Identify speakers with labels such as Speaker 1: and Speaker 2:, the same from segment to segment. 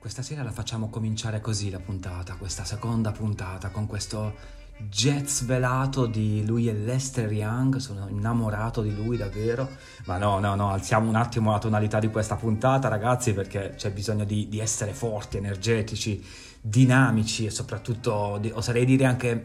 Speaker 1: Questa sera la facciamo cominciare così la puntata, questa seconda puntata, con questo jet svelato di lui e Lester Young, sono innamorato di lui davvero, ma no, no, no, alziamo un attimo la tonalità di questa puntata ragazzi perché c'è bisogno di, di essere forti, energetici, dinamici e soprattutto, oserei dire anche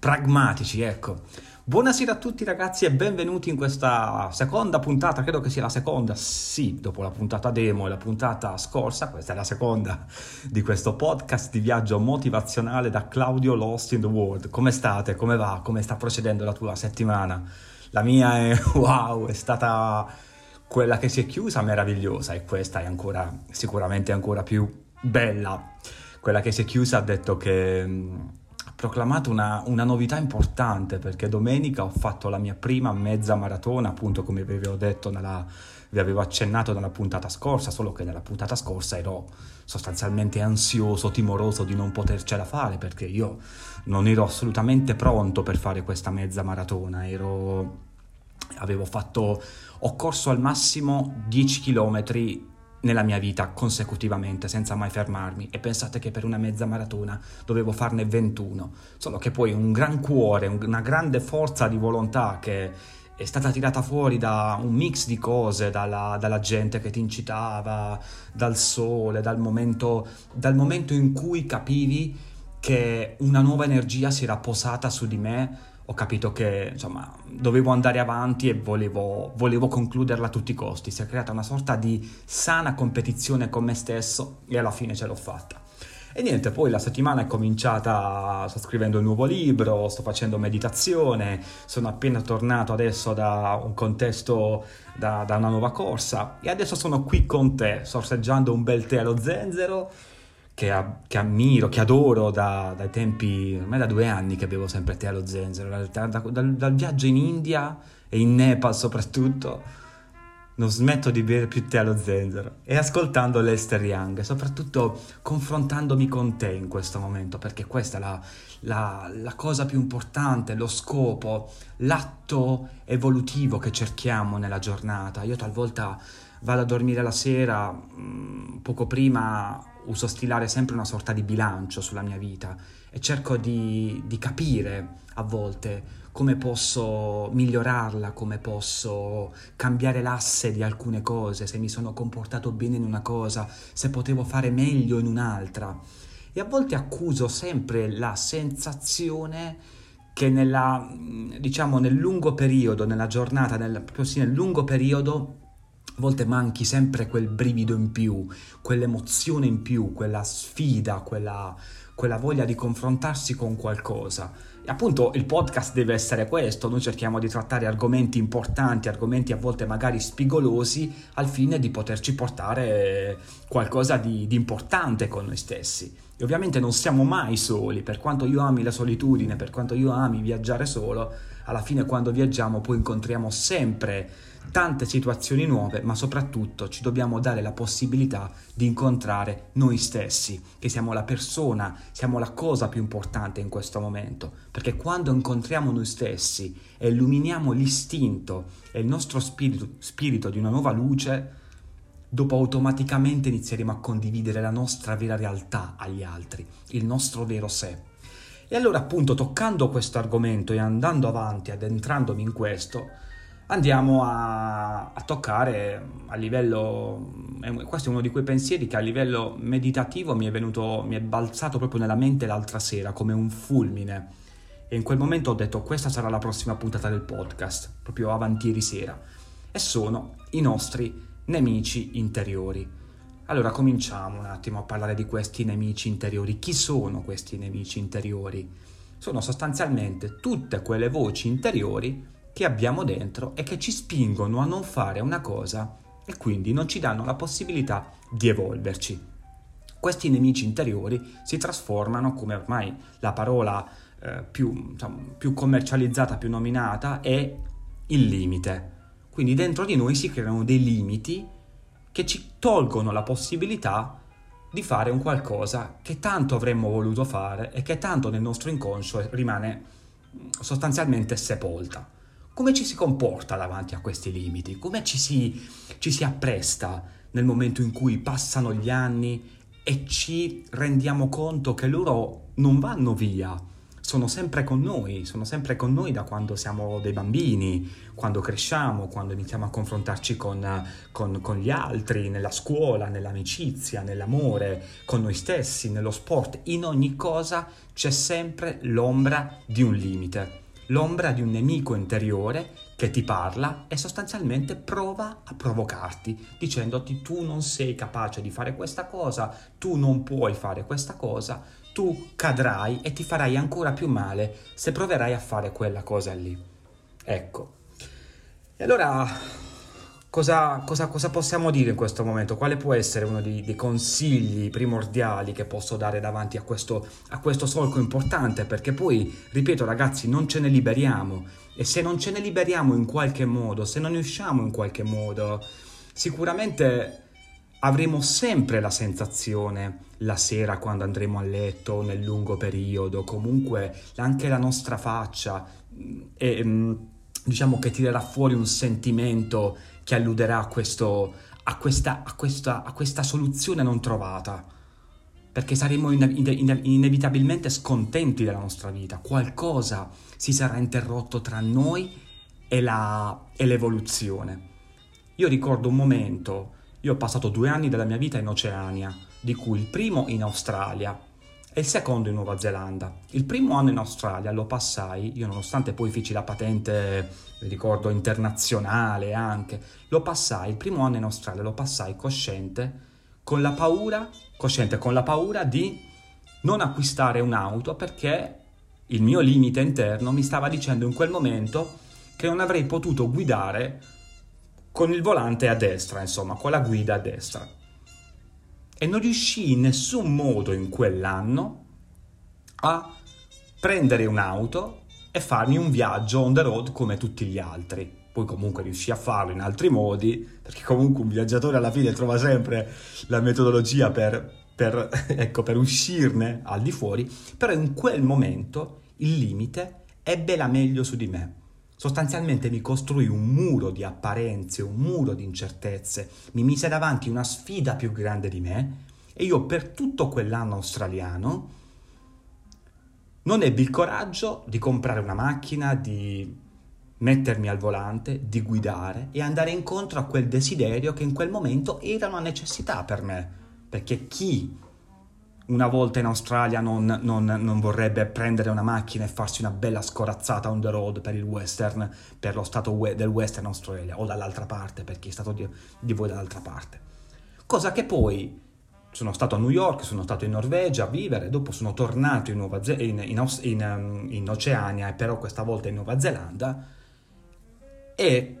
Speaker 1: pragmatici, ecco. Buonasera a tutti ragazzi e benvenuti in questa seconda puntata, credo che sia la seconda, sì, dopo la puntata demo e la puntata scorsa, questa è la seconda di questo podcast di viaggio motivazionale da Claudio Lost in the World. Come state? Come va? Come sta procedendo la tua settimana? La mia è wow, è stata quella che si è chiusa meravigliosa e questa è ancora sicuramente ancora più bella. Quella che si è chiusa ha detto che proclamato una, una, novità importante perché domenica ho fatto la mia prima mezza maratona, appunto come vi avevo detto, nella, vi avevo accennato nella puntata scorsa, solo che nella puntata scorsa ero sostanzialmente ansioso, timoroso di non potercela fare perché io non ero assolutamente pronto per fare questa mezza maratona, ero, avevo fatto, ho corso al massimo 10 chilometri nella mia vita consecutivamente senza mai fermarmi. E pensate che per una mezza maratona dovevo farne 21 solo che poi un gran cuore una grande forza di volontà che è stata tirata fuori da un mix di cose dalla, dalla gente che ti incitava dal sole dal momento, dal momento in cui capivi che una nuova energia si era posata su di me ho capito che insomma dovevo andare avanti e volevo, volevo, concluderla a tutti i costi. Si è creata una sorta di sana competizione con me stesso e alla fine ce l'ho fatta. E niente, poi la settimana è cominciata, sto scrivendo un nuovo libro, sto facendo meditazione, sono appena tornato adesso da un contesto, da, da una nuova corsa e adesso sono qui con te, sorseggiando un bel tè allo zenzero che, a, che, ammiro, che adoro da, dai tempi, ormai da due anni che bevo sempre tè allo zenzero, da, da, dal, dal, viaggio in India e in Nepal soprattutto, non smetto di bere più tè allo zenzero e ascoltando Lester Young soprattutto confrontandomi con te in questo momento, perché questa è la, la, la cosa più importante, lo scopo, l'atto evolutivo che cerchiamo nella giornata. Io talvolta vado a dormire la sera, mm, poco prima uso stilare sempre una sorta di bilancio sulla mia vita e cerco di, di capire a volte come posso migliorarla, come posso cambiare l'asse di alcune cose, se mi sono comportato bene in una cosa, se potevo fare meglio in un'altra. E a volte accuso sempre la sensazione che nella, diciamo, nel lungo periodo, nella giornata, nel, proprio sì, nel lungo periodo, a volte manchi sempre quel brivido in più, quell'emozione in più, quella sfida, quella, quella voglia di confrontarsi con qualcosa. E appunto il podcast deve essere questo, noi cerchiamo di trattare argomenti importanti, argomenti a volte magari spigolosi, al fine di poterci portare qualcosa di, di importante con noi stessi. E ovviamente non siamo mai soli, per quanto io ami la solitudine, per quanto io ami viaggiare solo, alla fine quando viaggiamo poi incontriamo sempre tante situazioni nuove, ma soprattutto ci dobbiamo dare la possibilità di incontrare noi stessi, che siamo la persona, siamo la cosa più importante in questo momento, perché quando incontriamo noi stessi e illuminiamo l'istinto e il nostro spirito, spirito di una nuova luce, dopo automaticamente inizieremo a condividere la nostra vera realtà agli altri, il nostro vero sé. E allora appunto toccando questo argomento e andando avanti, addentrandomi in questo, andiamo a, a, toccare a livello, questo è uno di quei pensieri che a livello meditativo mi è venuto, mi è balzato proprio nella mente l'altra sera come un fulmine e in quel momento ho detto questa sarà la prossima puntata del podcast, proprio avanti ieri sera, e sono i nostri nemici interiori. Allora cominciamo un attimo a parlare di questi nemici interiori. Chi sono questi nemici interiori? Sono sostanzialmente tutte quelle voci interiori che abbiamo dentro e che ci spingono a non fare una cosa e quindi non ci danno la possibilità di evolverci. Questi nemici interiori si trasformano, come ormai la parola eh, più, diciamo, più commercializzata, più nominata, è il limite. Quindi dentro di noi si creano dei limiti che ci tolgono la possibilità di fare un qualcosa che tanto avremmo voluto fare e che tanto nel nostro inconscio rimane sostanzialmente sepolta come ci si comporta davanti a questi limiti, come ci si, ci si appresta nel momento in cui passano gli anni e ci rendiamo conto che loro non vanno via, sono sempre con noi, sono sempre con noi da quando siamo dei bambini, quando cresciamo, quando iniziamo a confrontarci con, con, con, gli altri, nella scuola, nell'amicizia, nell'amore, con noi stessi, nello sport, in ogni cosa c'è sempre l'ombra di un limite, l'ombra di un nemico interiore che ti parla e sostanzialmente prova a provocarti dicendoti tu non sei capace di fare questa cosa, tu non puoi fare questa cosa, tu cadrai e ti farai ancora più male se proverai a fare quella cosa lì. Ecco. E allora cosa, cosa, cosa possiamo dire in questo momento? Quale può essere uno dei, dei consigli primordiali che posso dare davanti a questo, a questo solco importante? Perché poi, ripeto ragazzi, non ce ne liberiamo e se non ce ne liberiamo in qualche modo, se non ne usciamo in qualche modo, sicuramente avremo sempre la sensazione la sera quando andremo a letto nel lungo periodo, comunque anche la nostra faccia e, mm, diciamo che tirerà fuori un sentimento che alluderà a, questo, a, questa, a, questa, a questa, soluzione non trovata. Perché saremo ine- ine- inevitabilmente scontenti della nostra vita, qualcosa si sarà interrotto tra noi e, la, e l'evoluzione. Io ricordo un momento io ho passato due anni della mia vita in Oceania, di cui il primo in Australia e il secondo in Nuova Zelanda. Il primo anno in Australia lo passai, io nonostante poi feci la patente, ricordo, internazionale anche, lo passai, il primo anno in Australia lo passai cosciente, con la paura, cosciente con la paura di non acquistare un'auto perché il mio limite interno mi stava dicendo in quel momento che non avrei potuto guidare con il volante a destra, insomma, con la guida a destra. E non riuscii in nessun modo in quell'anno a prendere un'auto e farmi un viaggio on the road come tutti gli altri. Poi comunque riuscii a farlo in altri modi, perché comunque un viaggiatore alla fine trova sempre la metodologia per, per, ecco, per uscirne al di fuori, però in quel momento il limite ebbe la meglio su di me Sostanzialmente mi costruì un muro di apparenze, un muro di incertezze, mi mise davanti una sfida più grande di me e io per tutto quell'anno australiano non ebbi il coraggio di comprare una macchina, di mettermi al volante, di guidare e andare incontro a quel desiderio che in quel momento era una necessità per me, perché chi una volta in Australia non, non, non, vorrebbe prendere una macchina e farsi una bella scorazzata on the road per il western, per lo stato we- del western Australia, o dall'altra parte, per chi è stato di, di, voi dall'altra parte. Cosa che poi sono stato a New York, sono stato in Norvegia a vivere, dopo sono tornato in, Ze- in, in, um, in Oceania, e però questa volta in Nuova Zelanda, e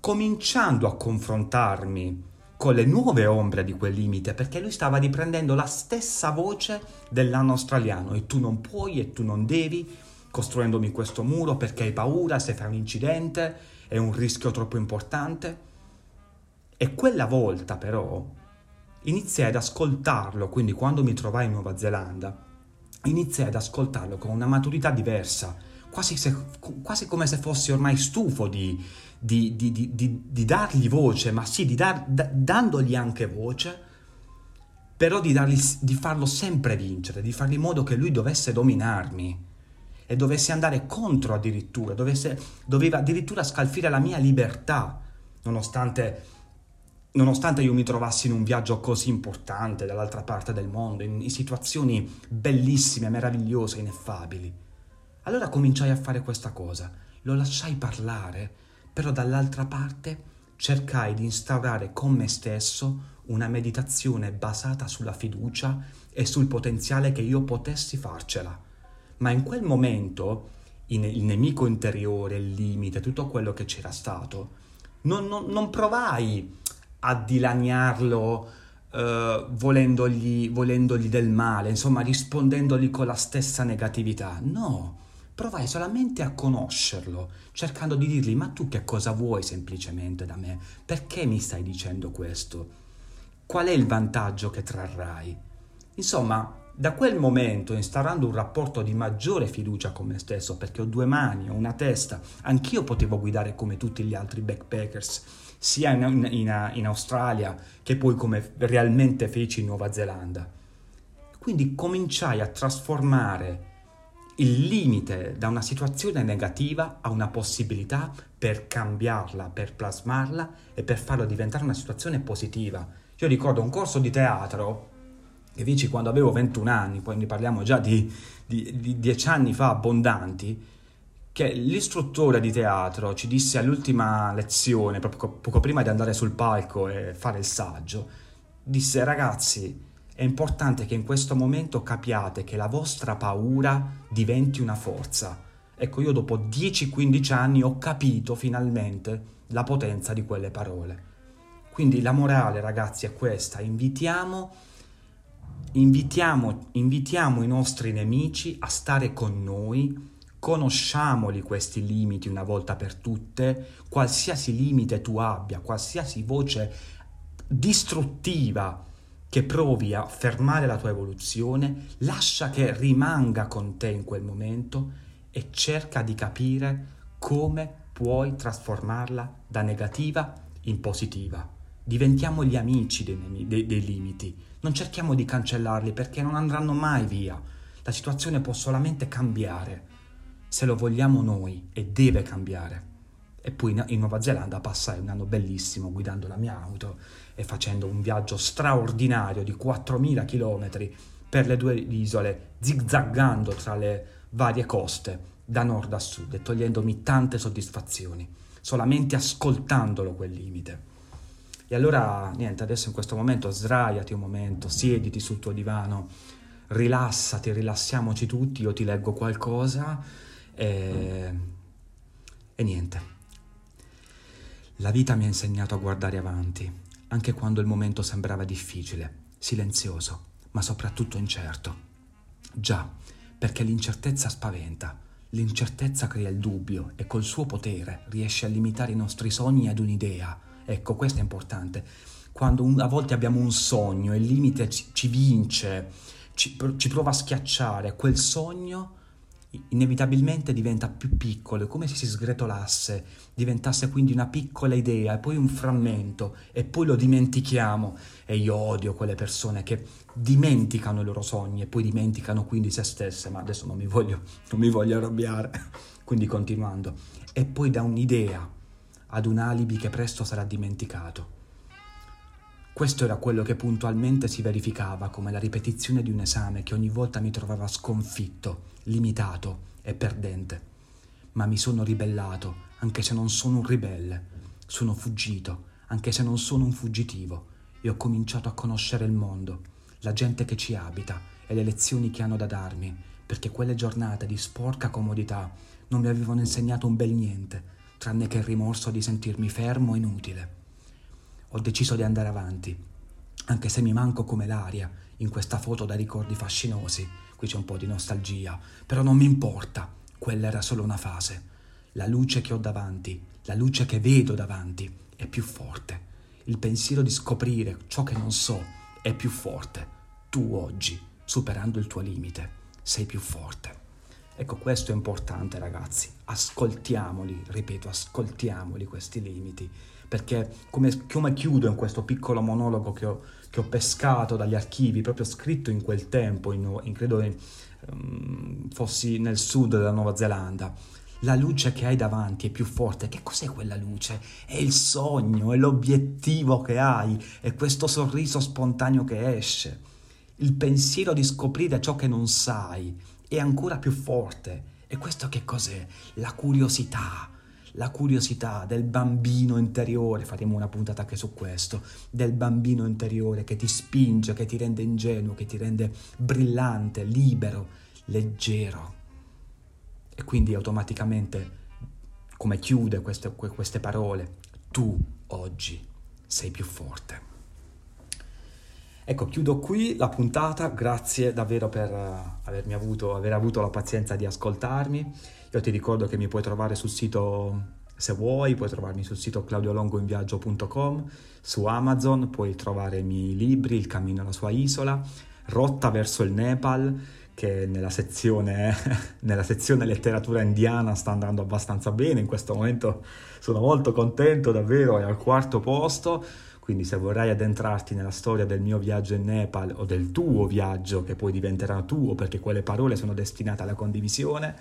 Speaker 1: cominciando a confrontarmi con le nuove ombre di quel limite, perché lui stava riprendendo la stessa voce dell'anno australiano, e tu non puoi e tu non devi, costruendomi questo muro perché hai paura se fai un incidente, è un rischio troppo importante. E quella volta però iniziai ad ascoltarlo, quindi quando mi trovai in Nuova Zelanda, iniziai ad ascoltarlo con una maturità diversa, quasi, se, quasi come se fossi ormai stufo di, di, di, di, dargli voce, ma sì, dar, da, dandogli anche voce, però di, dargli, di farlo sempre vincere, di fargli in modo che lui dovesse dominarmi e dovesse andare contro addirittura, dovesse, doveva addirittura scalfire la mia libertà, nonostante, nonostante io mi trovassi in un viaggio così importante dall'altra parte del mondo, in, in situazioni bellissime, meravigliose, ineffabili. Allora cominciai a fare questa cosa, lo lasciai parlare però dall'altra parte cercai di instaurare con me stesso una meditazione basata sulla fiducia e sul potenziale che io potessi farcela. Ma in quel momento il nemico interiore, il limite, tutto quello che c'era stato, non, non, non provai a dilaniarlo uh, volendogli, volendogli del male, insomma rispondendogli con la stessa negatività. No, provai solamente a conoscerlo, cercando di dirgli ma tu che cosa vuoi semplicemente da me? Perché mi stai dicendo questo? Qual è il vantaggio che trarrai? Insomma, Da quel momento, instaurando un rapporto di maggiore fiducia con me stesso, perché ho due mani, ho una testa, anch'io potevo guidare come tutti gli altri backpackers, sia in, in, in Australia che poi come realmente feci in Nuova Zelanda. Quindi cominciai a trasformare il limite da una situazione negativa a una possibilità per cambiarla, per plasmarla e per farlo diventare una situazione positiva. Io ricordo un corso di teatro che feci quando avevo 21 anni, poi ne parliamo già di, di, di 10 anni fa abbondanti, che l'istruttore di teatro ci disse all'ultima lezione, proprio poco prima di andare sul palco e fare il saggio, disse ragazzi, è importante che in questo momento capiate che la vostra paura diventi una forza. Ecco, io dopo 10-15 anni ho capito finalmente la potenza di quelle parole. Quindi la morale, ragazzi, è questa. Invitiamo, invitiamo, invitiamo i nostri nemici a stare con noi, conosciamoli questi limiti una volta per tutte, qualsiasi limite tu abbia, qualsiasi voce distruttiva che provi a fermare la tua evoluzione, lascia che rimanga con te in quel momento e cerca di capire come puoi trasformarla da negativa in positiva. Diventiamo gli amici dei, dei, dei limiti, non cerchiamo di cancellarli perché non andranno mai via. La situazione può solamente cambiare, se lo vogliamo noi, e deve cambiare. E poi in Nuova Zelanda passai un anno bellissimo guidando la mia auto e facendo un viaggio straordinario di 4.000 km per le due isole, zigzaggando tra le varie coste da nord a sud e togliendomi tante soddisfazioni, solamente ascoltandolo quel limite. E allora, niente, adesso in questo momento sdraiati un momento, siediti sul tuo divano, rilassati, rilassiamoci tutti, io ti leggo qualcosa e, e niente. La vita mi ha insegnato a guardare avanti, anche quando il momento sembrava difficile, silenzioso, ma soprattutto incerto. Già, perché l'incertezza spaventa, l'incertezza crea il dubbio e col suo potere riesce a limitare i nostri sogni ad un'idea. Ecco, questo è importante. Quando un, a volte abbiamo un sogno e il limite ci, ci vince, ci, ci prova a schiacciare, quel sogno inevitabilmente diventa più piccolo, è come se si sgretolasse, diventasse quindi una piccola idea e poi un frammento e poi lo dimentichiamo. E io odio quelle persone che dimenticano i loro sogni e poi dimenticano quindi se stesse, ma adesso non mi voglio, non mi voglio arrabbiare, quindi continuando, e poi da un'idea ad un alibi che presto sarà dimenticato. Questo era quello che puntualmente si verificava come la ripetizione di un esame che ogni volta mi trovava sconfitto, limitato e perdente. Ma mi sono ribellato, anche se non sono un ribelle. Sono fuggito, anche se non sono un fuggitivo. E ho cominciato a conoscere il mondo, la gente che ci abita e le lezioni che hanno da darmi, perché quelle giornate di sporca comodità non mi avevano insegnato un bel niente, tranne che il rimorso di sentirmi fermo e inutile ho deciso di andare avanti, anche se mi manco come l'aria in questa foto da ricordi fascinosi. Qui c'è un po' di nostalgia, però non mi importa, quella era solo una fase. La luce che ho davanti, la luce che vedo davanti è più forte. Il pensiero di scoprire ciò che non so è più forte. Tu oggi, superando il tuo limite, sei più forte. Ecco, questo è importante ragazzi, ascoltiamoli, ripeto, ascoltiamoli questi limiti perché come, come chiudo in questo piccolo monologo che ho, che ho, pescato dagli archivi, proprio scritto in quel tempo, in, in, credo in, um, fossi nel sud della Nuova Zelanda, la luce che hai davanti è più forte. Che cos'è quella luce? È il sogno, è l'obiettivo che hai, è questo sorriso spontaneo che esce. Il pensiero di scoprire ciò che non sai è ancora più forte. E questo che cos'è? La curiosità la curiosità del bambino interiore, faremo una puntata anche su questo, del bambino interiore che ti spinge, che ti rende ingenuo, che ti rende brillante, libero, leggero. E quindi automaticamente, come chiude queste, queste parole, tu oggi sei più forte. Ecco, chiudo qui la puntata, grazie davvero per uh, avermi avuto, aver avuto la pazienza di ascoltarmi. Io ti ricordo che mi puoi trovare sul sito, se vuoi, puoi trovarmi sul sito claudiolongoinviaggio.com, su Amazon puoi trovare i miei libri, Il cammino alla sua isola, Rotta verso il Nepal, che nella sezione, nella sezione letteratura indiana sta andando abbastanza bene, in questo momento. Sono molto contento, davvero è al quarto posto, quindi se vorrai addentrarti nella storia del mio viaggio in Nepal o del tuo viaggio, che poi diventerà tuo perché quelle parole sono destinate alla condivisione,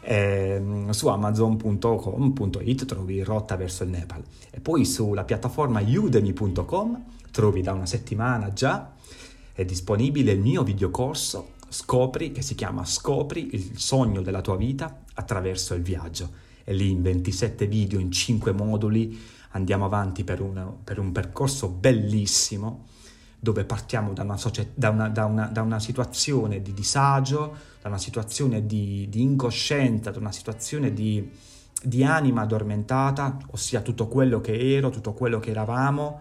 Speaker 1: eh, su amazon.com.it trovi Rotta verso il Nepal. E poi sulla piattaforma udemy.com trovi da una settimana già è disponibile il mio videocorso Scopri che si chiama Scopri il sogno della tua vita attraverso il viaggio. E lì in 27 video in 5 moduli andiamo avanti per, una, per un percorso bellissimo dove partiamo da una, da, una, da, una, da una, situazione di disagio, da una situazione di, di incoscienza, da una situazione di, di, anima addormentata, ossia tutto quello che ero, tutto quello che eravamo,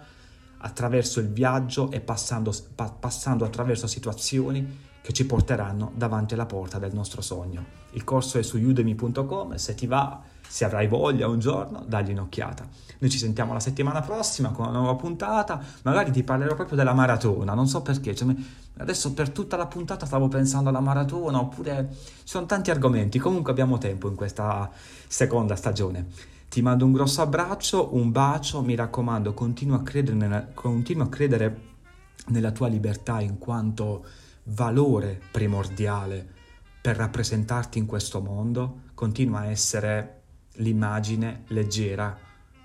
Speaker 1: attraverso il viaggio e passando, pa- passando attraverso situazioni che ci porteranno davanti alla porta del nostro sogno. Il corso è su udemy.com, se ti va se avrai voglia un giorno, dagli un'occhiata. Noi ci sentiamo la settimana prossima con una nuova puntata, magari ti parlerò proprio della maratona, non so perché, cioè, adesso per tutta la puntata stavo pensando alla maratona, oppure ci sono tanti argomenti, comunque abbiamo tempo in questa seconda stagione. Ti mando un grosso abbraccio, un bacio, mi raccomando, continua a credere nella, continua a credere nella tua libertà in quanto valore primordiale per rappresentarti in questo mondo, continua a essere l'immagine leggera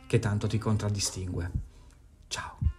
Speaker 1: che tanto ti contraddistingue. Ciao.